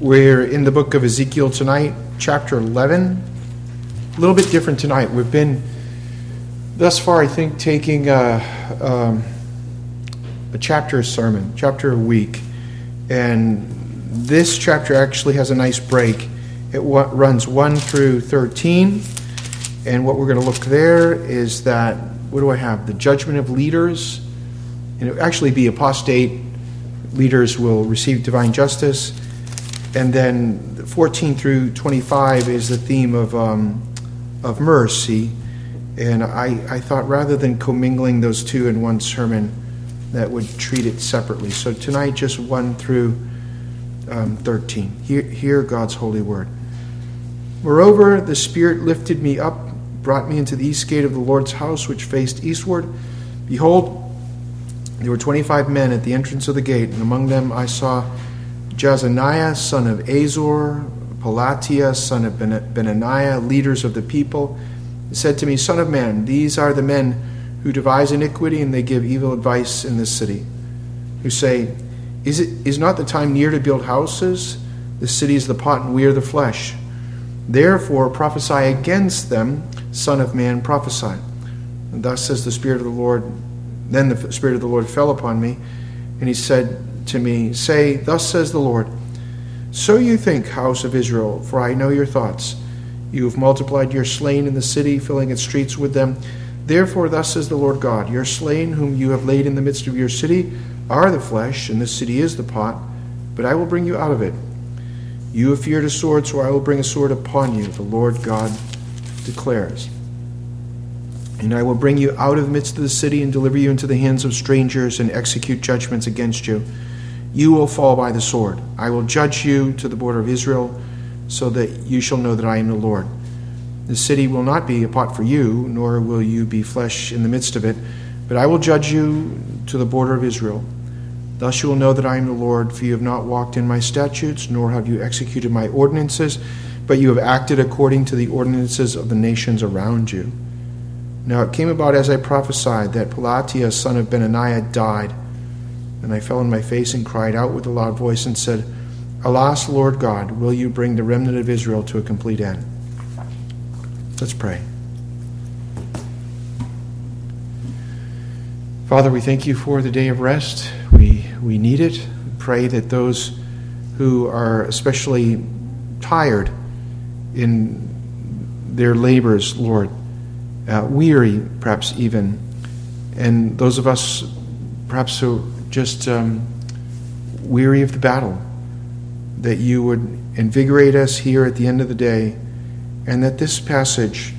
We're in the book of Ezekiel tonight, chapter 11. A little bit different tonight. We've been, thus far, I think, taking a, um, a chapter sermon, chapter a week. And this chapter actually has a nice break. It runs 1 through 13. And what we're going to look there is that, what do I have? The judgment of leaders. And it will actually be apostate leaders will receive divine justice and then 14 through 25 is the theme of, um, of mercy. And I, I thought rather than commingling those two in one sermon, that would treat it separately. So tonight, just 1 through um, 13. Hear, hear God's holy word. Moreover, the Spirit lifted me up, brought me into the east gate of the Lord's house, which faced eastward. Behold, there were 25 men at the entrance of the gate, and among them I saw Jaazaniah, son of Azor, Pelatiah, son of Benaiah, leaders of the people, said to me, Son of man, these are the men who devise iniquity and they give evil advice in this city, who say, Is, it, is not the time near to build houses? The city is the pot and we are the flesh. Therefore prophesy against them, Son of man, prophesy. And thus says the Spirit of the Lord. Then the Spirit of the Lord fell upon me, and he said, to me, Say, Thus says the Lord, So you think, house of Israel, for I know your thoughts. You have multiplied your slain in the city, filling its streets with them. Therefore, thus says the Lord God Your slain, whom you have laid in the midst of your city, are the flesh, and this city is the pot, but I will bring you out of it. You have feared a sword, so I will bring a sword upon you, the Lord God declares. And I will bring you out of the midst of the city and deliver you into the hands of strangers and execute judgments against you. You will fall by the sword. I will judge you to the border of Israel, so that you shall know that I am the Lord. The city will not be a pot for you, nor will you be flesh in the midst of it, but I will judge you to the border of Israel. Thus you will know that I am the Lord, for you have not walked in my statutes, nor have you executed my ordinances, but you have acted according to the ordinances of the nations around you. Now it came about as I prophesied that Pelatiah, son of Benaniah, died and I fell on my face and cried out with a loud voice and said, Alas, Lord God, will you bring the remnant of Israel to a complete end? Let's pray. Father, we thank you for the day of rest. We, we need it. Pray that those who are especially tired in their labors, Lord, uh, weary perhaps even, and those of us perhaps who just um, weary of the battle, that you would invigorate us here at the end of the day, and that this passage,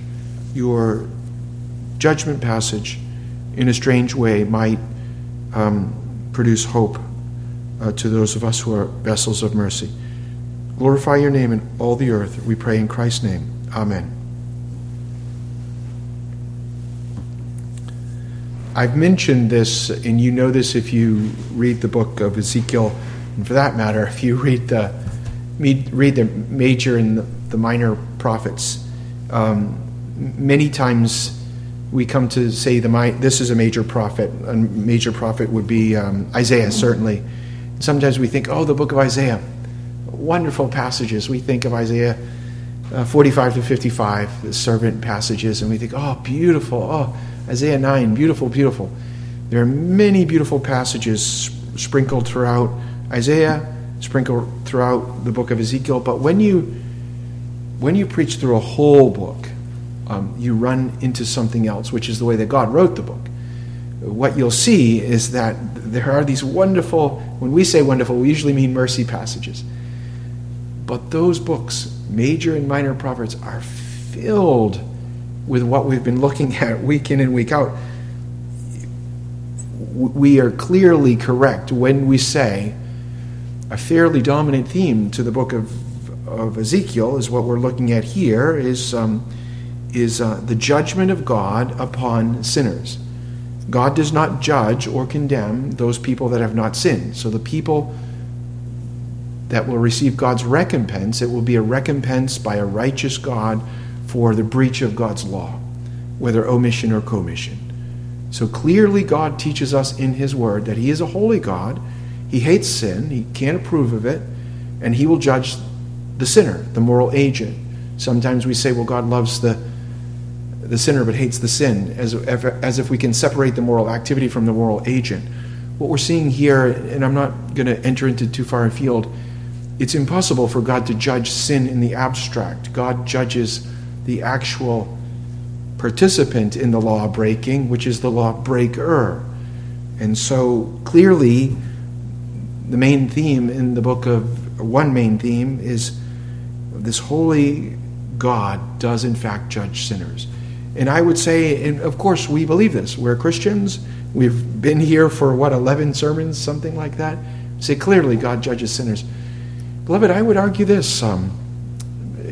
your judgment passage, in a strange way, might um, produce hope uh, to those of us who are vessels of mercy. Glorify your name in all the earth, we pray in Christ's name. Amen. I've mentioned this, and you know this if you read the book of Ezekiel, and for that matter, if you read the read the major and the, minor prophets. Um, many times we come to say the this is a major prophet. A major prophet would be um, Isaiah, certainly. Sometimes we think, oh, the book of Isaiah, wonderful passages. We think of Isaiah uh, 45 to 55, the servant passages, and we think, oh, beautiful. Oh Isaiah 9, beautiful, beautiful. There are many beautiful passages sprinkled throughout Isaiah, sprinkled throughout the book of Ezekiel. But when you when you preach through a whole book, um, you run into something else, which is the way that God wrote the book. What you'll see is that there are these wonderful, when we say wonderful, we usually mean mercy passages. But those books, major and minor prophets, are filled with what we've been looking at week in and week out, we are clearly correct when we say a fairly dominant theme to the book of, of Ezekiel is what we're looking at here is, um, is uh, the judgment of God upon sinners. God does not judge or condemn those people that have not sinned. So the people that will receive God's recompense, it will be a recompense by a righteous God for the breach of God's law, whether omission or commission. So clearly, God teaches us in His Word that He is a holy God. He hates sin, He can't approve of it, and he will judge the sinner, the moral agent. Sometimes we say, well, God loves the, the sinner but hates the sin, as if, as if we can separate the moral activity from the moral agent. What we're seeing here, and I'm not going to enter into too far afield, it's impossible for God to judge sin in the abstract. God judges the actual participant in the law breaking, which is the law breaker. And so clearly, the main theme in the book of, one main theme is this holy God does in fact judge sinners. And I would say, and of course, we believe this. We're Christians. We've been here for what, 11 sermons, something like that? Say clearly, God judges sinners. Beloved, I would argue this, um,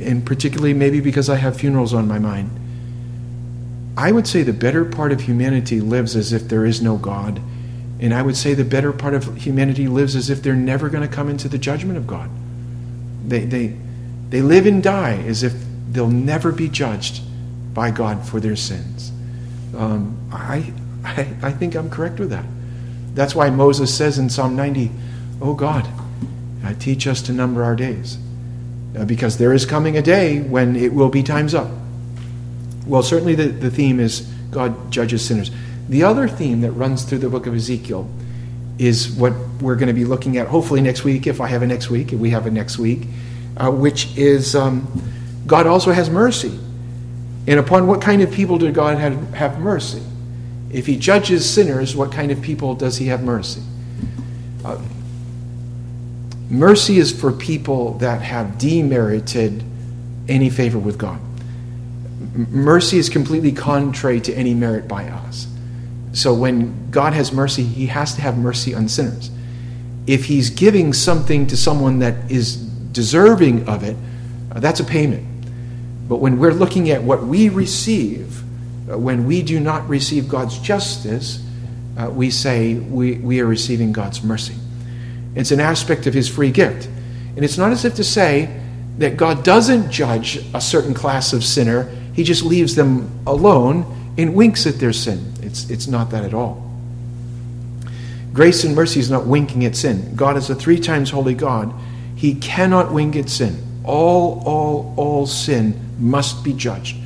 and particularly maybe because I have funerals on my mind. I would say the better part of humanity lives as if there is no God. And I would say the better part of humanity lives as if they're never going to come into the judgment of God. They, they, they live and die as if they'll never be judged by God for their sins. Um, I, I, I think I'm correct with that. That's why Moses says in Psalm 90, Oh God, uh, teach us to number our days. Uh, because there is coming a day when it will be time's up. Well, certainly the, the theme is God judges sinners. The other theme that runs through the book of Ezekiel is what we're going to be looking at hopefully next week, if I have a next week, if we have a next week, uh, which is um, God also has mercy. And upon what kind of people did God have, have mercy? If he judges sinners, what kind of people does he have mercy? Uh, mercy is for people that have demerited any favor with God mercy is completely contrary to any merit by us. So when God has mercy, he has to have mercy on sinners. If he's giving something to someone that is deserving of it, uh, that's a payment. But when we're looking at what we receive, uh, when we do not receive God's justice, uh, we say we, we are receiving God's mercy. It's an aspect of his free gift. And it's not as if to say that God doesn't judge a certain class of sinner he just leaves them alone and winks at their sin. It's, it's not that at all. Grace and mercy is not winking at sin. God is a three times holy God. He cannot wink at sin. All, all, all sin must be judged.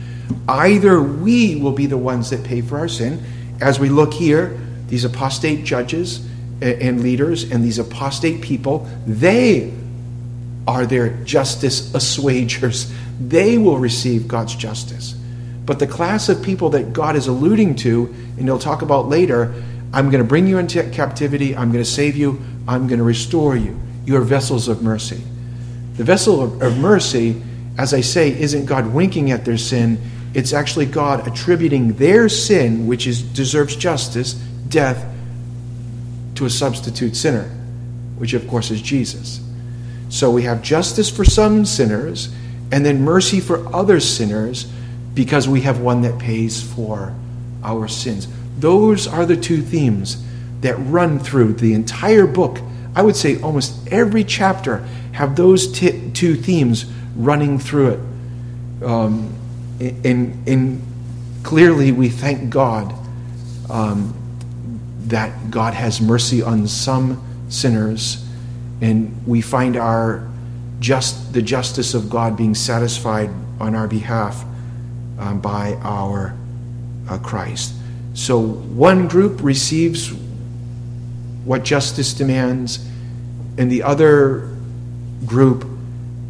Either we will be the ones that pay for our sin, as we look here, these apostate judges and leaders and these apostate people, they are their justice assuagers they will receive God's justice. But the class of people that God is alluding to, and he'll talk about later, I'm going to bring you into captivity, I'm going to save you, I'm going to restore you. You are vessels of mercy. The vessel of, of mercy, as I say, isn't God winking at their sin, it's actually God attributing their sin, which is deserves justice, death, to a substitute sinner, which of course is Jesus. So we have justice for some sinners and then mercy for other sinners because we have one that pays for our sins. Those are the two themes that run through the entire book. I would say almost every chapter have those t- two themes running through it. Um, and, and, clearly, we thank God um, that God has mercy on some sinners, and we find our just the justice of God being satisfied on our behalf um, by our uh, Christ. So one group receives what justice demands, and the other group,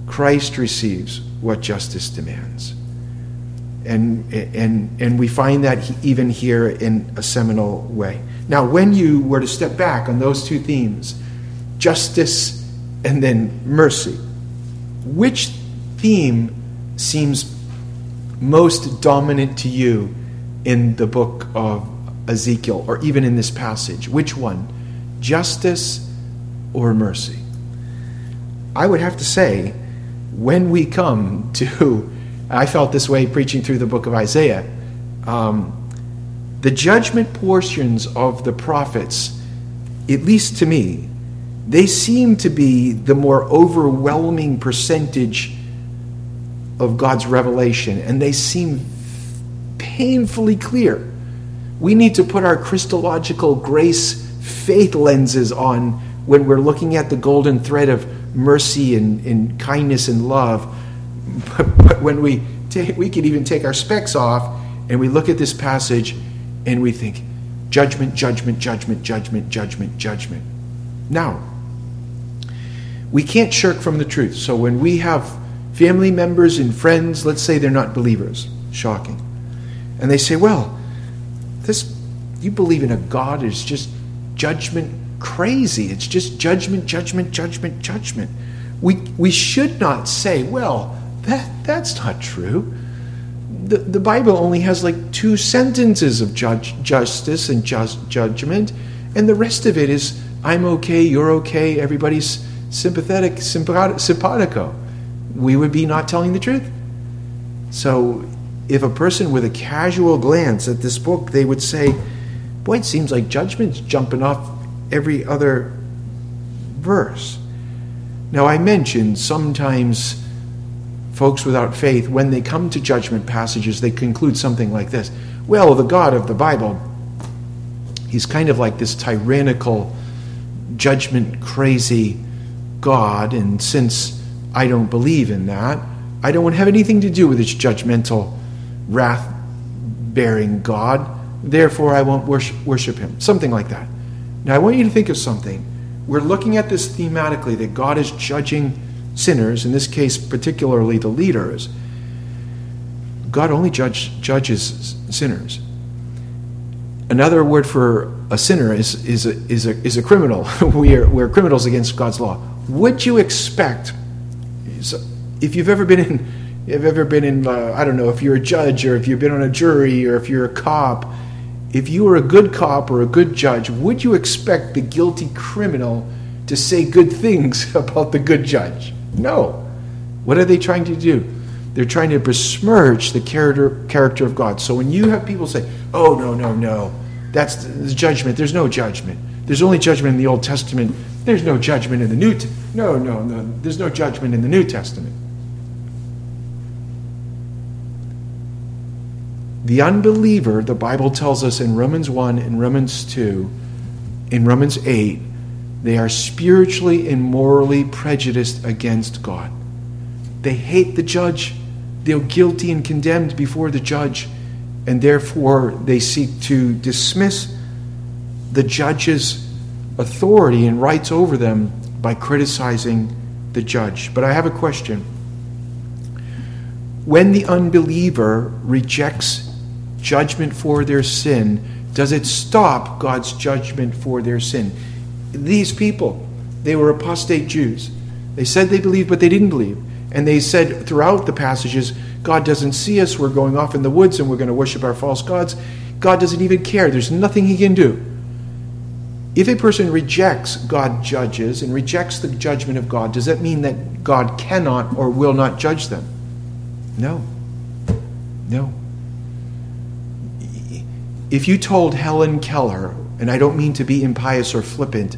Christ receives what justice demands. And, and, and we find that even here in a seminal way. Now, when you were to step back on those two themes, justice and then mercy, which theme seems most dominant to you in the book of Ezekiel or even in this passage? Which one? Justice or mercy? I would have to say, when we come to, I felt this way preaching through the book of Isaiah, um, the judgment portions of the prophets, at least to me, they seem to be the more overwhelming percentage of God's revelation, and they seem painfully clear. We need to put our Christological grace faith lenses on when we're looking at the golden thread of mercy and, and kindness and love. But, but when we take, we can even take our specs off and we look at this passage and we think, judgment, judgment, judgment, judgment, judgment, judgment. Now, we can't shirk from the truth. So when we have family members and friends, let's say they're not believers, shocking, and they say, well, this, you believe in a God is just judgment crazy. It's just judgment, judgment, judgment, judgment. We, we should not say, well, that, that's not true. The, the Bible only has like two sentences of judge, justice and just, judgment, and the rest of it is, I'm okay, you're okay, everybody's sympathetic, simpatico. We would be not telling the truth. So if a person with a casual glance at this book, they would say, boy, it seems like judgment's jumping off every other verse. Now, I mentioned sometimes folks without faith, when they come to judgment passages, they conclude something like this Well, the God of the Bible, he's kind of like this tyrannical, judgment crazy God, and since I don't believe in that, I don't want to have anything to do with this judgmental, wrath bearing God. Therefore, I won't worship, worship him. Something like that. Now, I want you to think of something. We're looking at this thematically that God is judging sinners, in this case, particularly the leaders. God only judge, judges sinners. Another word for a sinner is, is, a, is, a, is a criminal. we are, we're criminals against God's law. Would you expect, if you've ever been in, if ever been in, uh, I don't know, if you're a judge or if you've been on a jury or if you're a cop, if you were a good cop or a good judge, would you expect the guilty criminal to say good things about the good judge? No. What are they trying to do? They're trying to besmirch the character, character of God. So when you have people say, oh, no, no, no, that's the judgment, there's no judgment. There's only judgment in the Old Testament. There's no judgment in the New Testament. No, no, no. There's no judgment in the New Testament. The unbeliever, the Bible tells us in Romans 1 and Romans 2, in Romans 8, they are spiritually and morally prejudiced against God. They hate the judge. They're guilty and condemned before the judge, and therefore they seek to dismiss the judge's authority and rights over them by criticizing the judge. But I have a question. When the unbeliever rejects judgment for their sin, does it stop God's judgment for their sin? These people, they were apostate Jews. They said they believed, but they didn't believe. And they said throughout the passages, God doesn't see us. We're going off in the woods and we're going to worship our false gods. God doesn't even care. There's nothing he can do. If a person rejects God judges and rejects the judgment of God, does that mean that God cannot or will not judge them? No. No. If you told Helen Keller, and I don't mean to be impious or flippant,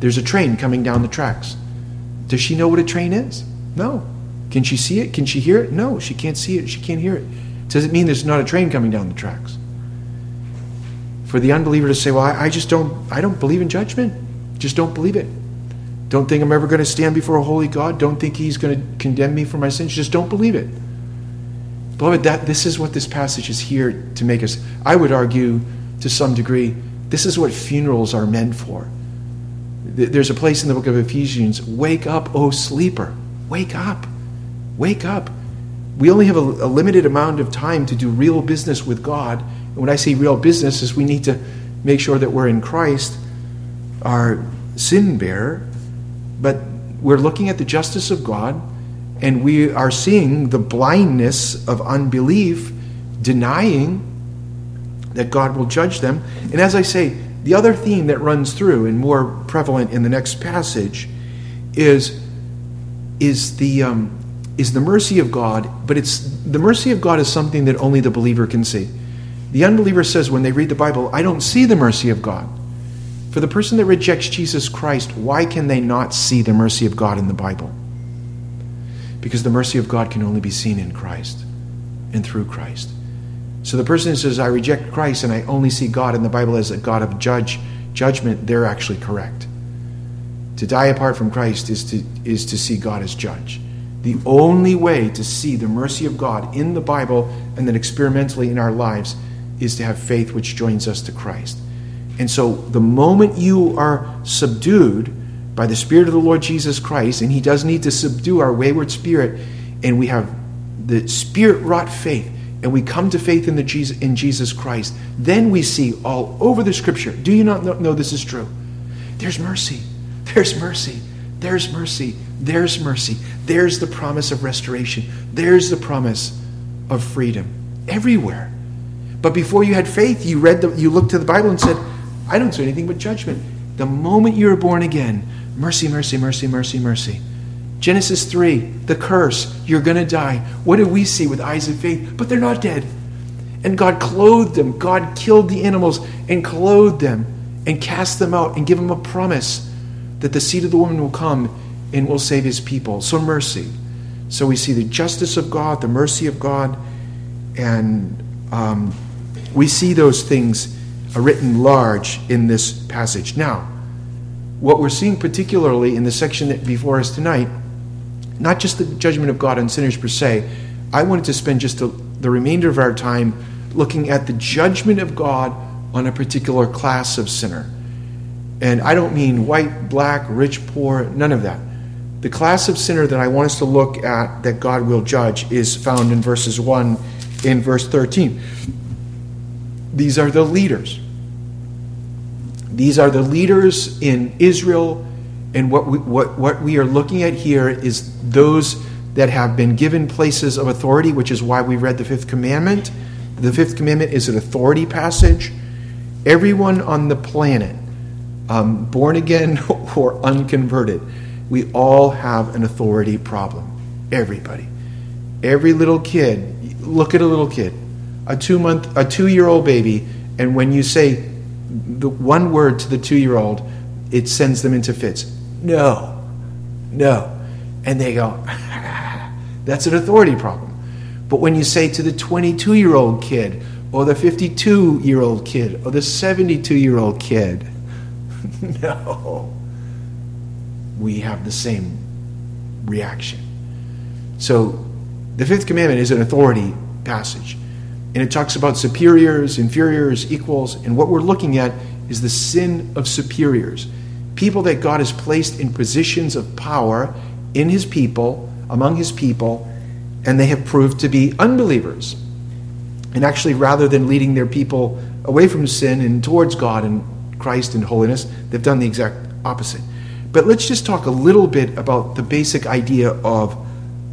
there's a train coming down the tracks. Does she know what a train is? No. Can she see it? Can she hear it? No, she can't see it. She can't hear it. Does it mean there's not a train coming down the tracks? For the unbeliever to say, "Well, I, I just don't, I don't believe in judgment. Just don't believe it. Don't think I'm ever going to stand before a holy God. Don't think He's going to condemn me for my sins. Just don't believe it." Beloved, that this is what this passage is here to make us. I would argue, to some degree, this is what funerals are meant for. There's a place in the book of Ephesians wake up, O sleeper. Wake up. Wake up. We only have a, a limited amount of time to do real business with God. And when I say real business, is we need to make sure that we're in Christ, our sin bearer, but we're looking at the justice of God and we are seeing the blindness of unbelief, denying that God will judge them. And as I say, the other theme that runs through and more prevalent in the next passage is, is, the, um, is the mercy of God, but it's, the mercy of God is something that only the believer can see. The unbeliever says when they read the Bible, I don't see the mercy of God. For the person that rejects Jesus Christ, why can they not see the mercy of God in the Bible? because the mercy of God can only be seen in Christ and through Christ. So the person who says, I reject Christ and I only see God in the Bible as a God of judge, judgment, they're actually correct. To die apart from Christ is to, is to see God as judge. The only way to see the mercy of God in the Bible and then experimentally in our lives is to have faith which joins us to Christ. And so the moment you are subdued by the Spirit of the Lord Jesus Christ, and He does need to subdue our wayward spirit, and we have the Spirit wrought faith, and we come to faith in, the Jesus, in Jesus Christ, then we see all over the Scripture. Do you not know, know this is true? There's mercy. There's mercy. There's mercy. There's mercy. There's the promise of restoration. There's the promise of freedom everywhere. But before you had faith, you read the, you looked to the Bible and said, I don't see anything but judgment. The moment you were born again, mercy, mercy, mercy, mercy, mercy. Genesis 3, the curse, you're going to die. What do we see with eyes of faith? But they're not dead. And God clothed them. God killed the animals and clothed them and cast them out and give them a promise that the seed of the woman will come and will save his people. So, mercy. So, we see the justice of God, the mercy of God, and um, we see those things written large in this passage. Now, what we're seeing particularly in the section that before us tonight, not just the judgment of God on sinners per se, I wanted to spend just a, the remainder of our time looking at the judgment of God on a particular class of sinner. And I don't mean white, black, rich, poor, none of that. The class of sinner that I want us to look at that God will judge is found in verses 1 in verse 13. These are the leaders. These are the leaders in Israel, and what we, what, what we are looking at here is those that have been given places of authority, which is why we read the fifth commandment. The fifth commandment is an authority passage. Everyone on the planet, um, born again or unconverted, we all have an authority problem. Everybody. Every little kid, look at a little kid, a two month, a two year old baby, and when you say the one word to the two year old, it sends them into fits. No, no. And they go, that's an authority problem. But when you say to the 22 year old kid, or the 52 year old kid, or the 72 year old kid, no, we have the same reaction. So the fifth commandment is an authority passage. And it talks about superiors, inferiors, equals. And what we're looking at is the sin of superiors. People that God has placed in positions of power in his people, among his people, and they have proved to be unbelievers. And actually, rather than leading their people away from sin and towards God and Christ and holiness, they've done the exact opposite. But let's just talk a little bit about the basic idea of,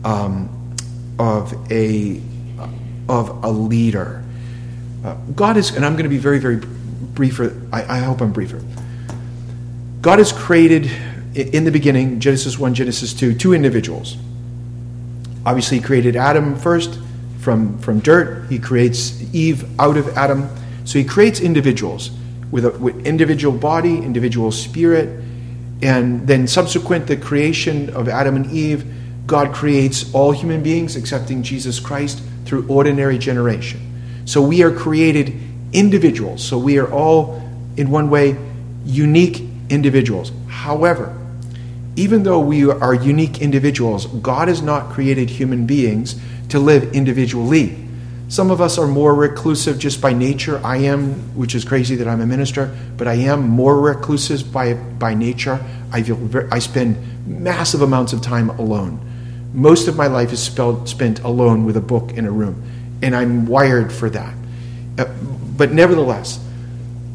um, of a of a leader. Uh, God is, and I'm going to be very, very briefer. I, I hope I'm briefer. God has created in the beginning, Genesis 1, Genesis 2, two individuals. Obviously, he created Adam first from, from dirt. He creates Eve out of Adam. So he creates individuals with an with individual body, individual spirit. And then, subsequent the creation of Adam and Eve, God creates all human beings, accepting Jesus Christ through ordinary generation. So we are created individuals. So we are all, in one way, unique individuals. However, even though we are unique individuals, God has not created human beings to live individually. Some of us are more reclusive just by nature. I am, which is crazy that I'm a minister, but I am more reclusive by, by nature. I, feel I spend massive amounts of time alone. Most of my life is spelled, spent alone with a book in a room, and I'm wired for that. Uh, but nevertheless,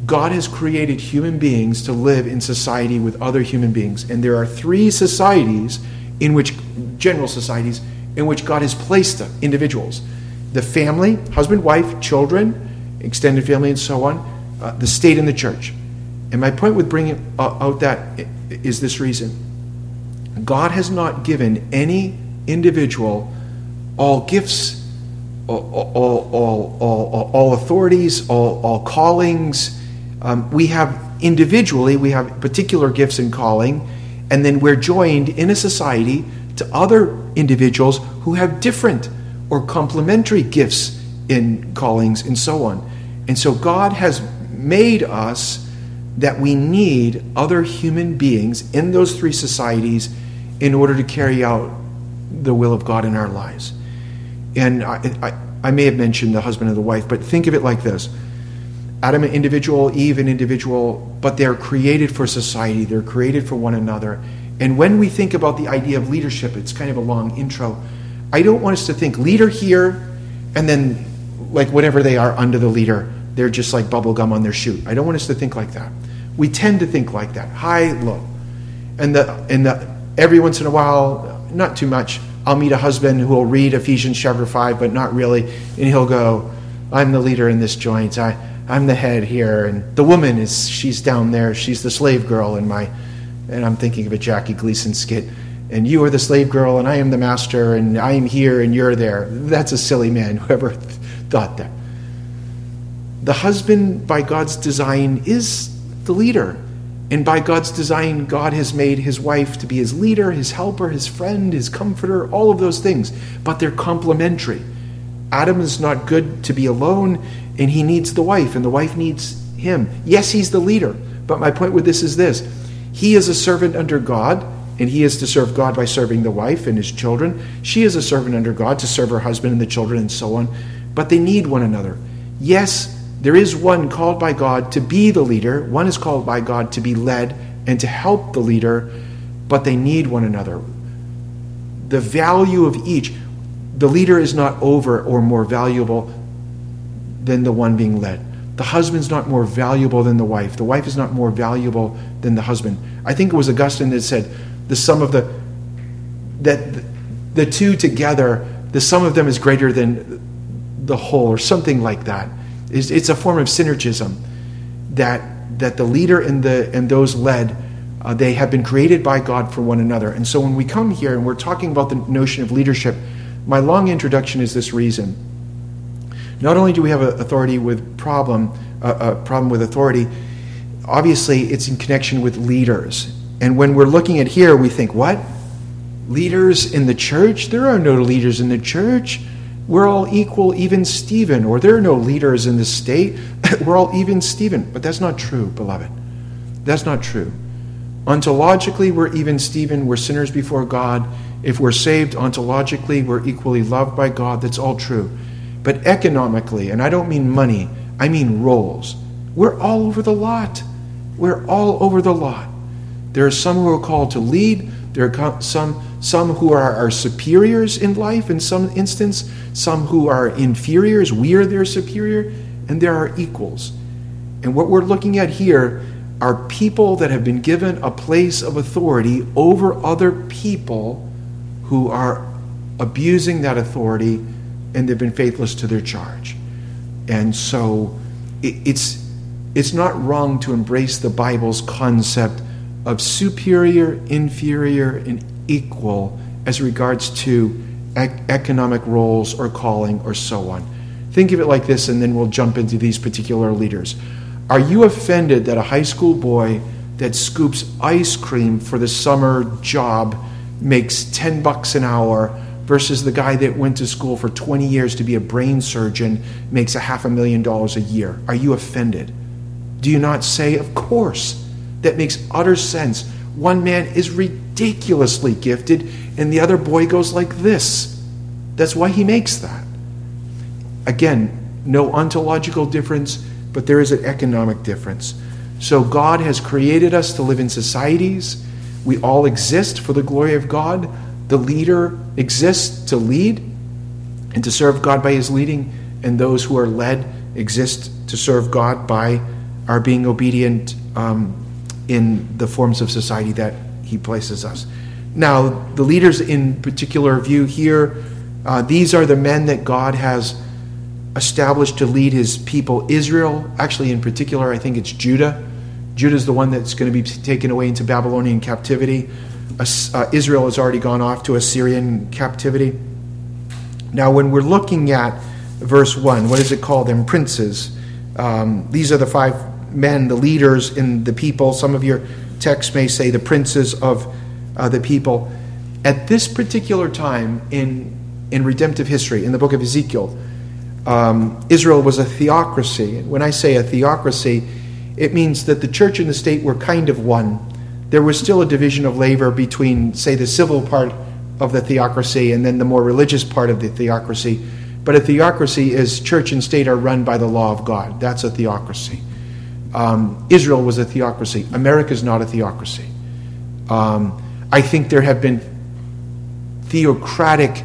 God has created human beings to live in society with other human beings. And there are three societies in which, general societies, in which God has placed them, individuals the family, husband, wife, children, extended family, and so on, uh, the state, and the church. And my point with bringing out that is this reason God has not given any individual all gifts, all, all, all, all, all authorities, all, all callings. Um, we have individually, we have particular gifts and calling, and then we're joined in a society to other individuals who have different or complementary gifts in callings and so on. And so God has made us that we need other human beings in those three societies in order to carry out the will of God in our lives. And I, I, I may have mentioned the husband and the wife, but think of it like this Adam an individual, Eve an individual, but they're created for society, they're created for one another. And when we think about the idea of leadership, it's kind of a long intro. I don't want us to think leader here and then like whatever they are under the leader, they're just like bubble gum on their shoe. I don't want us to think like that. We tend to think like that, high, low. And the and the every once in a while, not too much, I'll meet a husband who will read Ephesians chapter 5, but not really, and he'll go, I'm the leader in this joint. I I'm the head here, and the woman is she's down there. She's the slave girl in my, and I'm thinking of a Jackie Gleason skit. And you are the slave girl, and I am the master, and I am here, and you're there. That's a silly man, whoever thought that. The husband, by God's design, is the leader. And by God's design, God has made his wife to be his leader, his helper, his friend, his comforter, all of those things. But they're complementary. Adam is not good to be alone, and he needs the wife, and the wife needs him. Yes, he's the leader, but my point with this is this He is a servant under God, and he is to serve God by serving the wife and his children. She is a servant under God to serve her husband and the children, and so on. But they need one another. Yes, there is one called by God to be the leader, one is called by God to be led and to help the leader, but they need one another. The value of each, the leader is not over or more valuable than the one being led. The husband's not more valuable than the wife. The wife is not more valuable than the husband. I think it was Augustine that said the sum of the that the two together, the sum of them is greater than the whole, or something like that. It's, it's a form of synergism that that the leader and the and those led uh, they have been created by God for one another. And so when we come here and we're talking about the notion of leadership, my long introduction is this reason. Not only do we have an authority with problem, a problem with authority, obviously it's in connection with leaders. And when we're looking at here, we think, what? Leaders in the church? There are no leaders in the church. We're all equal, even Stephen. Or there are no leaders in the state. we're all even Stephen. But that's not true, beloved. That's not true. Ontologically, we're even Stephen. We're sinners before God. If we're saved ontologically, we're equally loved by God. That's all true. But economically, and I don't mean money, I mean roles. We're all over the lot. We're all over the lot. There are some who are called to lead. There are some, some who are our superiors in life in some instance, some who are inferiors. We are their superior, and there are equals. And what we're looking at here are people that have been given a place of authority over other people who are abusing that authority and they've been faithless to their charge. And so it's, it's not wrong to embrace the Bible's concept of superior, inferior, and equal as regards to ec- economic roles or calling or so on. Think of it like this, and then we'll jump into these particular leaders. Are you offended that a high school boy that scoops ice cream for the summer job makes 10 bucks an hour versus the guy that went to school for 20 years to be a brain surgeon makes a half a million dollars a year? Are you offended? Do you not say, Of course? That makes utter sense. One man is ridiculously gifted, and the other boy goes like this. That's why he makes that. Again, no ontological difference, but there is an economic difference. So God has created us to live in societies. We all exist for the glory of God. The leader exists to lead and to serve God by his leading, and those who are led exist to serve God by our being obedient um, in the forms of society that he places us. Now, the leaders in particular view here, uh, these are the men that God has established to lead his people Israel. Actually, in particular, I think it's Judah. Judah is the one that's going to be taken away into Babylonian captivity uh, Israel has already gone off to Assyrian captivity. Now, when we're looking at verse 1, what does it call them? Princes. Um, these are the five men, the leaders in the people. Some of your texts may say the princes of uh, the people. At this particular time in, in redemptive history, in the book of Ezekiel, um, Israel was a theocracy. When I say a theocracy, it means that the church and the state were kind of one. There was still a division of labor between, say, the civil part of the theocracy and then the more religious part of the theocracy. But a theocracy is church and state are run by the law of God. That's a theocracy. Um, Israel was a theocracy. America is not a theocracy. Um, I think there have been theocratic,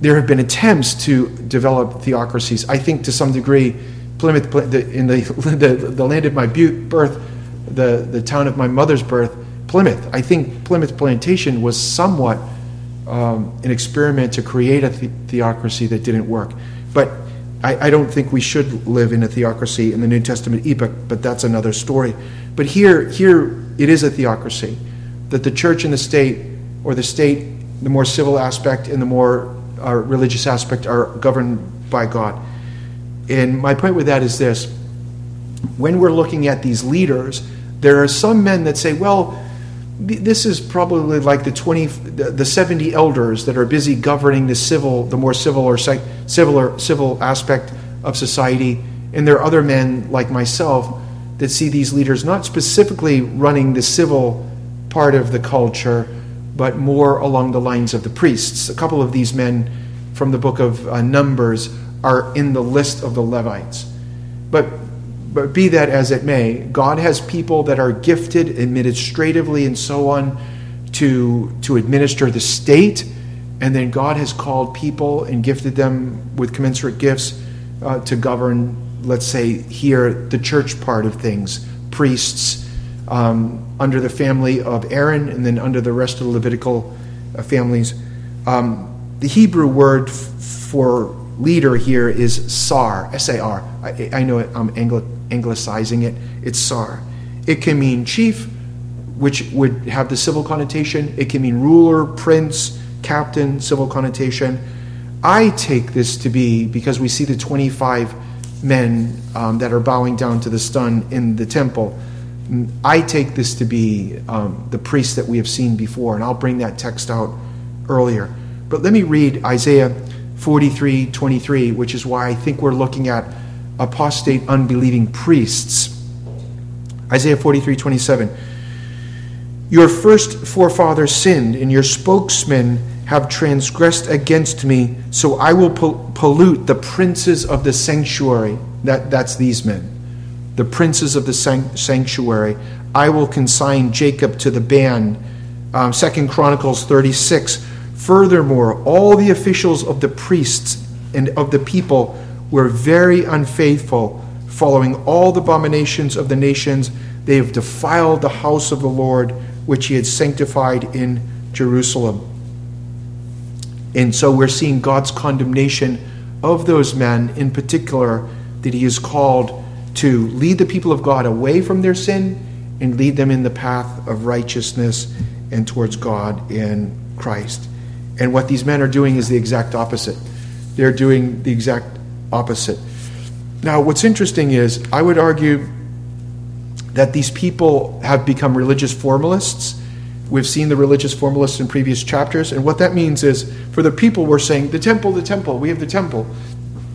there have been attempts to develop theocracies. I think to some degree, Plymouth, in the, the, the land of my birth, the, the town of my mother's birth, Plymouth. I think Plymouth Plantation was somewhat um, an experiment to create a the- theocracy that didn't work. But I, I, don't think we should live in a theocracy in the New Testament epoch, but that's another story. But here, here it is a theocracy that the church and the state, or the state, the more civil aspect and the more uh, religious aspect, are governed by God. And my point with that is this. When we're looking at these leaders, there are some men that say, well, this is probably like the 20 the 70 elders that are busy governing the civil the more civil or civil or civil aspect of society. And there are other men like myself that see these leaders not specifically running the civil part of the culture but more along the lines of the priests. A couple of these men from the book of uh, numbers are in the list of the levites but but be that as it may, God has people that are gifted administratively and so on to, to administer the state. And then God has called people and gifted them with commensurate gifts uh, to govern, let's say, here, the church part of things, priests um, under the family of Aaron and then under the rest of the Levitical uh, families. Um, the Hebrew word f- for leader here is sar, S A R. I, I know it, I'm anglicizing it, it's sar. It can mean chief, which would have the civil connotation. It can mean ruler, prince, captain, civil connotation. I take this to be because we see the 25 men um, that are bowing down to the stone in the temple. I take this to be um, the priests that we have seen before, and I'll bring that text out earlier. But let me read Isaiah 43 23, which is why I think we're looking at apostate, unbelieving priests. Isaiah 43 27. Your first forefathers sinned, and your spokesmen have transgressed against me, so I will pollute the princes of the sanctuary. That, that's these men. The princes of the sanctuary. I will consign Jacob to the ban. Um, Second Chronicles 36 Furthermore, all the officials of the priests and of the people were very unfaithful, following all the abominations of the nations. They have defiled the house of the Lord, which he had sanctified in Jerusalem. And so we're seeing God's condemnation of those men, in particular, that he is called to lead the people of God away from their sin and lead them in the path of righteousness and towards God in Christ. And what these men are doing is the exact opposite. They're doing the exact opposite. Now, what's interesting is, I would argue that these people have become religious formalists. We've seen the religious formalists in previous chapters, and what that means is for the people, we're saying, the temple, the temple, we have the temple.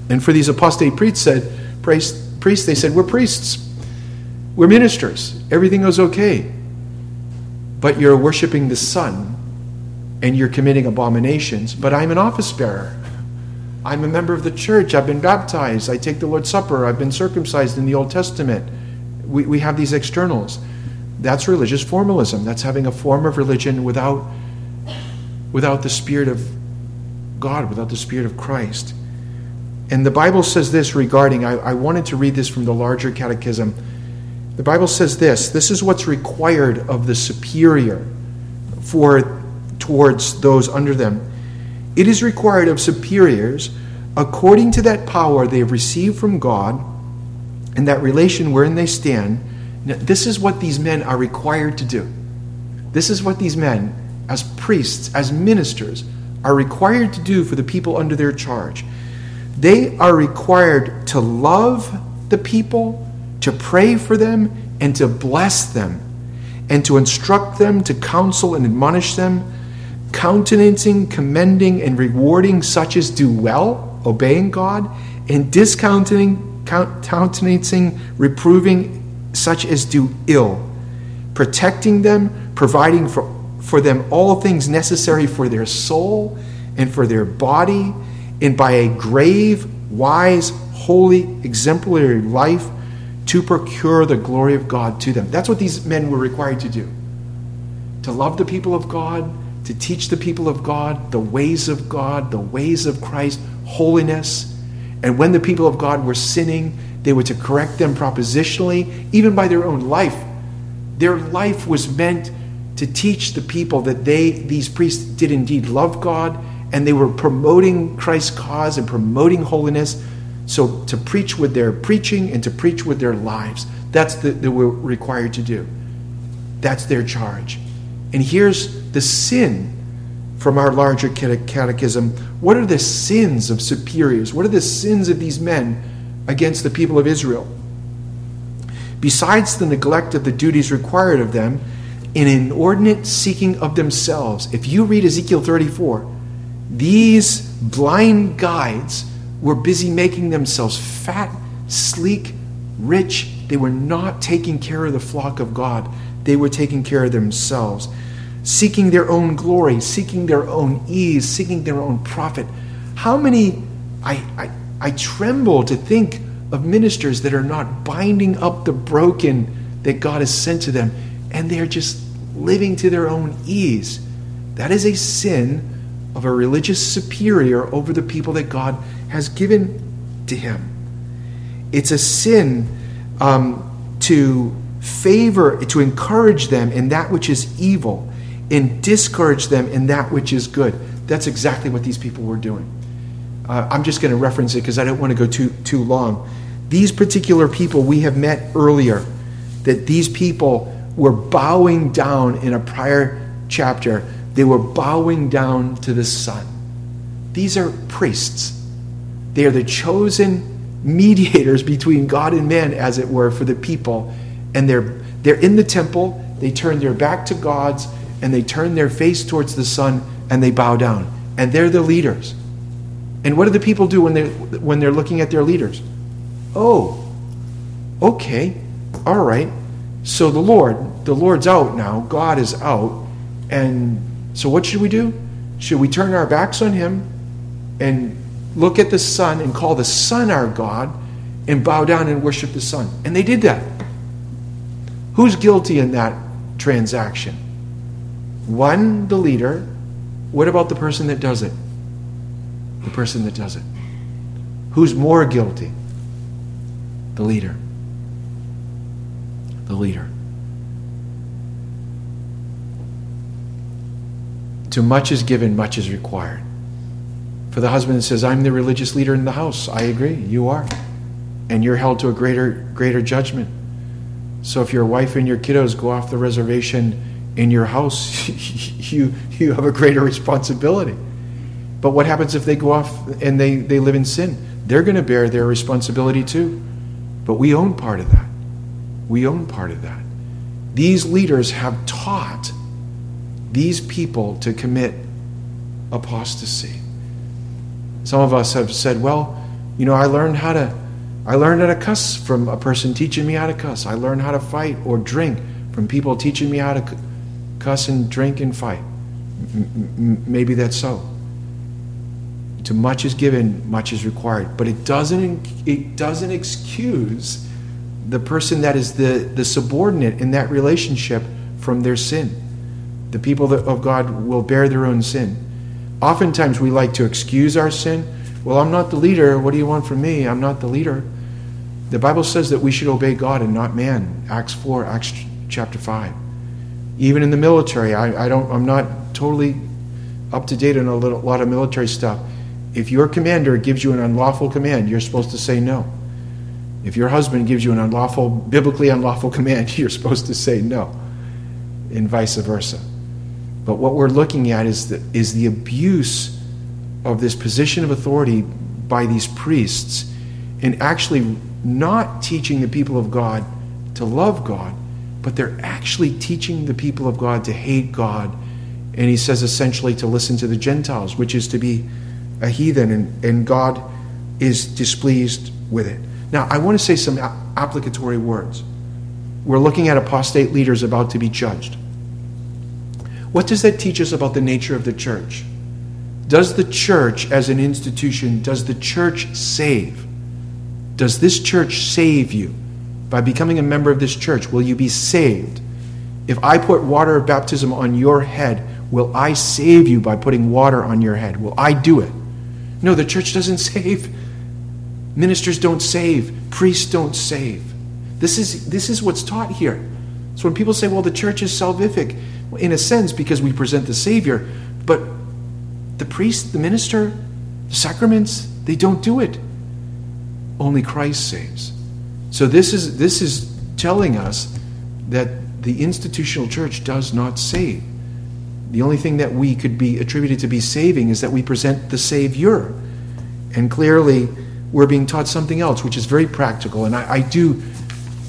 And for these apostate priests, said, priests, they said, we're priests, we're ministers, everything is okay. But you're worshiping the sun, and you're committing abominations, but I'm an office bearer. I'm a member of the church. I've been baptized. I take the Lord's Supper. I've been circumcised in the Old Testament. We, we have these externals. That's religious formalism. That's having a form of religion without, without the Spirit of God, without the Spirit of Christ. And the Bible says this regarding, I, I wanted to read this from the larger catechism. The Bible says this this is what's required of the superior for towards those under them. It is required of superiors, according to that power they have received from God and that relation wherein they stand. Now, this is what these men are required to do. This is what these men, as priests, as ministers, are required to do for the people under their charge. They are required to love the people, to pray for them, and to bless them, and to instruct them, to counsel and admonish them countenancing, commending, and rewarding such as do well, obeying God, and discountenancing, countenancing, reproving such as do ill, protecting them, providing for, for them all things necessary for their soul and for their body, and by a grave, wise, holy, exemplary life to procure the glory of God to them. That's what these men were required to do to love the people of God, to teach the people of God the ways of God, the ways of Christ, holiness. And when the people of God were sinning, they were to correct them propositionally, even by their own life. Their life was meant to teach the people that they, these priests, did indeed love God and they were promoting Christ's cause and promoting holiness. So to preach with their preaching and to preach with their lives, that's what they were required to do. That's their charge. And here's the sin from our larger catechism. What are the sins of superiors? What are the sins of these men against the people of Israel? Besides the neglect of the duties required of them, an inordinate seeking of themselves. If you read Ezekiel 34, these blind guides were busy making themselves fat, sleek, rich. They were not taking care of the flock of God, they were taking care of themselves, seeking their own glory, seeking their own ease, seeking their own profit. How many, I, I, I tremble to think of ministers that are not binding up the broken that God has sent to them, and they're just living to their own ease. That is a sin of a religious superior over the people that God has given to him. It's a sin um, to favor, to encourage them in that which is evil and discourage them in that which is good. That's exactly what these people were doing. Uh, I'm just going to reference it because I don't want to go too, too long. These particular people we have met earlier, that these people were bowing down in a prior chapter they were bowing down to the sun. These are priests. They are the chosen mediators between God and man, as it were, for the people. And they're, they're in the temple, they turn their back to God's, and they turn their face towards the sun and they bow down. And they're the leaders. And what do the people do when they're, when they're looking at their leaders? Oh, okay, all right. So the Lord, the Lord's out now, God is out, and so, what should we do? Should we turn our backs on Him and look at the sun and call the sun our God and bow down and worship the sun? And they did that. Who's guilty in that transaction? One, the leader. What about the person that does it? The person that does it. Who's more guilty? The leader. The leader. To much is given, much is required. For the husband says, I'm the religious leader in the house. I agree, you are. And you're held to a greater, greater judgment. So if your wife and your kiddos go off the reservation in your house, you, you have a greater responsibility. But what happens if they go off and they, they live in sin? They're going to bear their responsibility too. But we own part of that. We own part of that. These leaders have taught these people to commit apostasy. Some of us have said, well, you know, I learned how to I learned how to cuss from a person teaching me how to cuss. I learned how to fight or drink from people teaching me how to cuss and drink and fight. M- maybe that's so. To much is given, much is required. But it doesn't it doesn't excuse the person that is the, the subordinate in that relationship from their sin. The people of God will bear their own sin. Oftentimes we like to excuse our sin. Well, I'm not the leader. What do you want from me? I'm not the leader. The Bible says that we should obey God and not man. Acts 4, Acts chapter 5. Even in the military, I, I don't, I'm not totally up to date on a little, lot of military stuff. If your commander gives you an unlawful command, you're supposed to say no. If your husband gives you an unlawful, biblically unlawful command, you're supposed to say no, and vice versa. But what we're looking at is the, is the abuse of this position of authority by these priests in actually not teaching the people of God to love God, but they're actually teaching the people of God to hate God. And he says essentially to listen to the Gentiles, which is to be a heathen, and, and God is displeased with it. Now, I want to say some applicatory words. We're looking at apostate leaders about to be judged. What does that teach us about the nature of the church? Does the church, as an institution, does the church save? Does this church save you? By becoming a member of this church, will you be saved? If I put water of baptism on your head, will I save you by putting water on your head? Will I do it? No, the church doesn't save. Ministers don't save. Priests don't save. This is, this is what's taught here. So when people say, well, the church is salvific, in a sense, because we present the Savior, but the priest, the minister, the sacraments, they don't do it. Only Christ saves. So this is, this is telling us that the institutional church does not save. The only thing that we could be attributed to be saving is that we present the Savior. And clearly, we're being taught something else, which is very practical. And I, I do,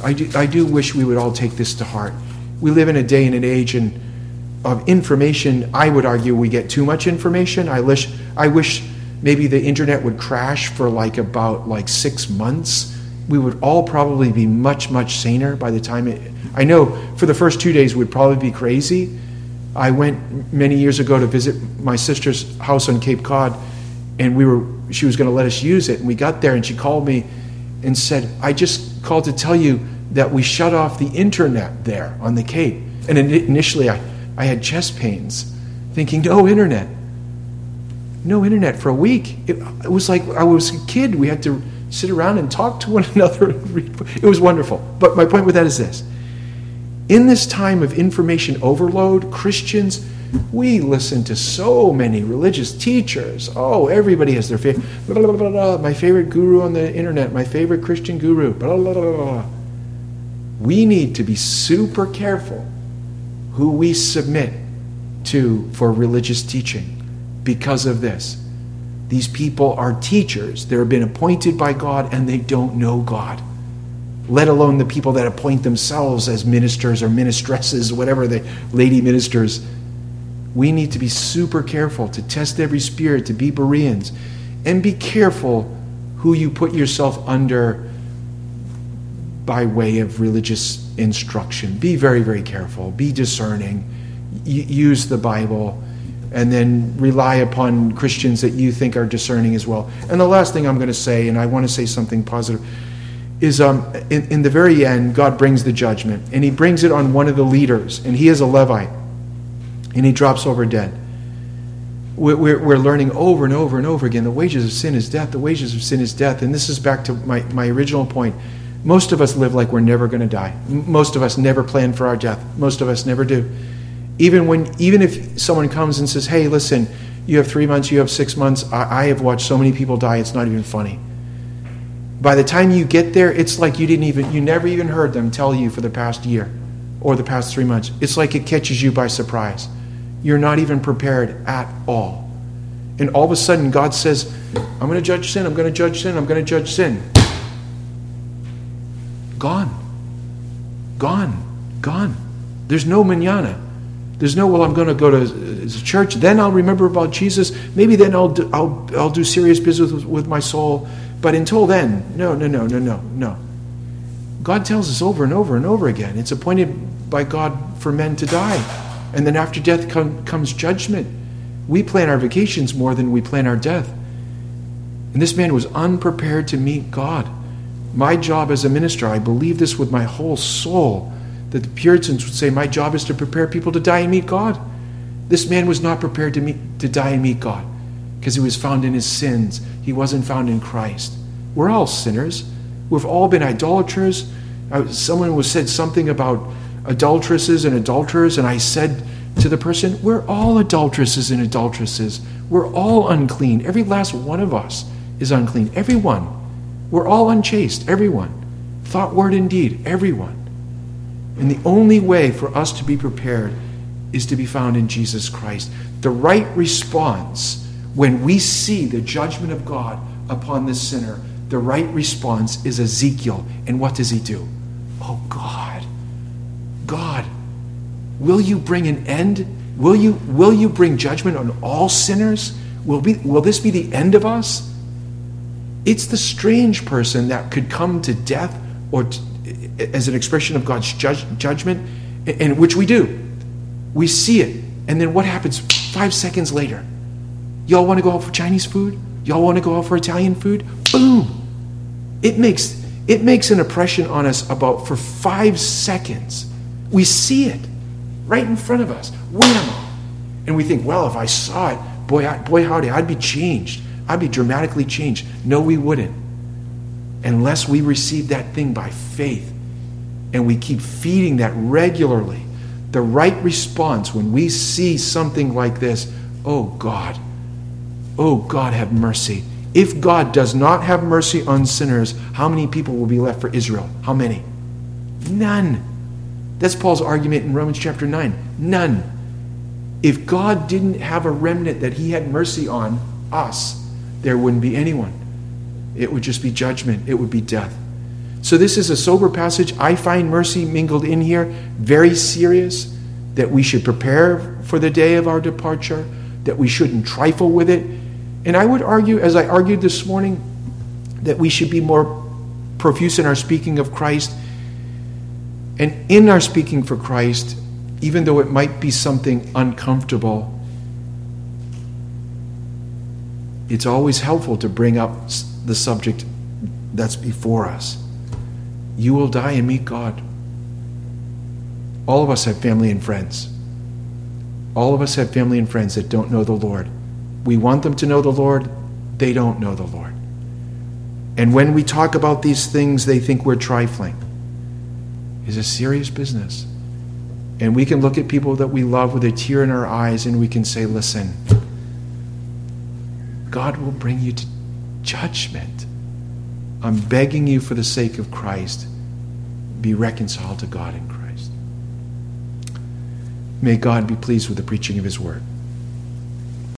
I do, I do wish we would all take this to heart. We live in a day and an age and of information. I would argue we get too much information. I wish, I wish maybe the internet would crash for like about like six months. We would all probably be much, much saner by the time it. I know for the first two days we'd probably be crazy. I went many years ago to visit my sister's house on Cape Cod, and we were she was going to let us use it. And we got there, and she called me and said, "I just called to tell you that we shut off the internet there on the Cape." And initially, I I had chest pains, thinking, "No internet, no internet for a week." It, it was like I was a kid. We had to sit around and talk to one another. It was wonderful. But my point with that is this in this time of information overload, Christians, we listen to so many religious teachers. Oh, everybody has their favorite, my favorite guru on the internet, my favorite Christian guru. Blah, blah, blah, we need to be super careful who we submit to for religious teaching because of this. These people are teachers. They've been appointed by God and they don't know God let alone the people that appoint themselves as ministers or ministresses, whatever the lady ministers. We need to be super careful to test every spirit, to be Bereans, and be careful who you put yourself under by way of religious instruction. Be very, very careful. Be discerning. Use the Bible and then rely upon Christians that you think are discerning as well. And the last thing I'm going to say, and I want to say something positive is um, in, in the very end, God brings the judgment, and He brings it on one of the leaders, and he is a Levite, and he drops over dead. We're, we're, we're learning over and over and over again the wages of sin is death, the wages of sin is death. And this is back to my, my original point. Most of us live like we're never going to die. Most of us never plan for our death. Most of us never do. Even when, even if someone comes and says, "Hey, listen, you have three months, you have six months," I, I have watched so many people die. It's not even funny by the time you get there, it's like you didn't even, you never even heard them tell you for the past year or the past three months. It's like it catches you by surprise. You're not even prepared at all. And all of a sudden, God says, I'm going to judge sin, I'm going to judge sin, I'm going to judge sin. Gone. Gone. Gone. There's no manana. There's no, well, I'm going to go to uh, church, then I'll remember about Jesus. Maybe then I'll do, I'll, I'll do serious business with, with my soul. But until then, no, no, no, no, no, no. God tells us over and over and over again it's appointed by God for men to die. And then after death come, comes judgment. We plan our vacations more than we plan our death. And this man was unprepared to meet God. My job as a minister, I believe this with my whole soul, that the Puritans would say, My job is to prepare people to die and meet God. This man was not prepared to, meet, to die and meet God because he was found in his sins. He wasn't found in Christ. We're all sinners. We've all been idolaters. Uh, someone was said something about adulteresses and adulterers, and I said to the person, We're all adulteresses and adulteresses. We're all unclean. Every last one of us is unclean. Everyone. We're all unchaste. Everyone. Thought, word, and deed. Everyone. And the only way for us to be prepared is to be found in Jesus Christ. The right response when we see the judgment of God upon this sinner, the right response is Ezekiel. And what does he do? Oh, God, God, will you bring an end? Will you, will you bring judgment on all sinners? Will, be, will this be the end of us? It's the strange person that could come to death or as an expression of God's judge, judgment, and which we do. We see it. And then what happens five seconds later? Y'all want to go out for Chinese food? Y'all want to go out for Italian food? Boom! It makes, it makes an impression on us about for five seconds. We see it right in front of us. Wham! And we think, well, if I saw it, boy, I, boy, howdy, I'd be changed. I'd be dramatically changed. No, we wouldn't. Unless we receive that thing by faith and we keep feeding that regularly. The right response when we see something like this, oh God, oh God, have mercy. If God does not have mercy on sinners, how many people will be left for Israel? How many? None. That's Paul's argument in Romans chapter 9. None. If God didn't have a remnant that he had mercy on us, there wouldn't be anyone. It would just be judgment, it would be death. So, this is a sober passage. I find mercy mingled in here, very serious, that we should prepare for the day of our departure, that we shouldn't trifle with it. And I would argue, as I argued this morning, that we should be more profuse in our speaking of Christ. And in our speaking for Christ, even though it might be something uncomfortable, it's always helpful to bring up the subject that's before us. You will die and meet God. All of us have family and friends. All of us have family and friends that don't know the Lord. We want them to know the Lord, they don't know the Lord. And when we talk about these things, they think we're trifling. It's a serious business. And we can look at people that we love with a tear in our eyes and we can say, listen, God will bring you to judgment. I'm begging you for the sake of Christ, be reconciled to God in Christ. May God be pleased with the preaching of his word.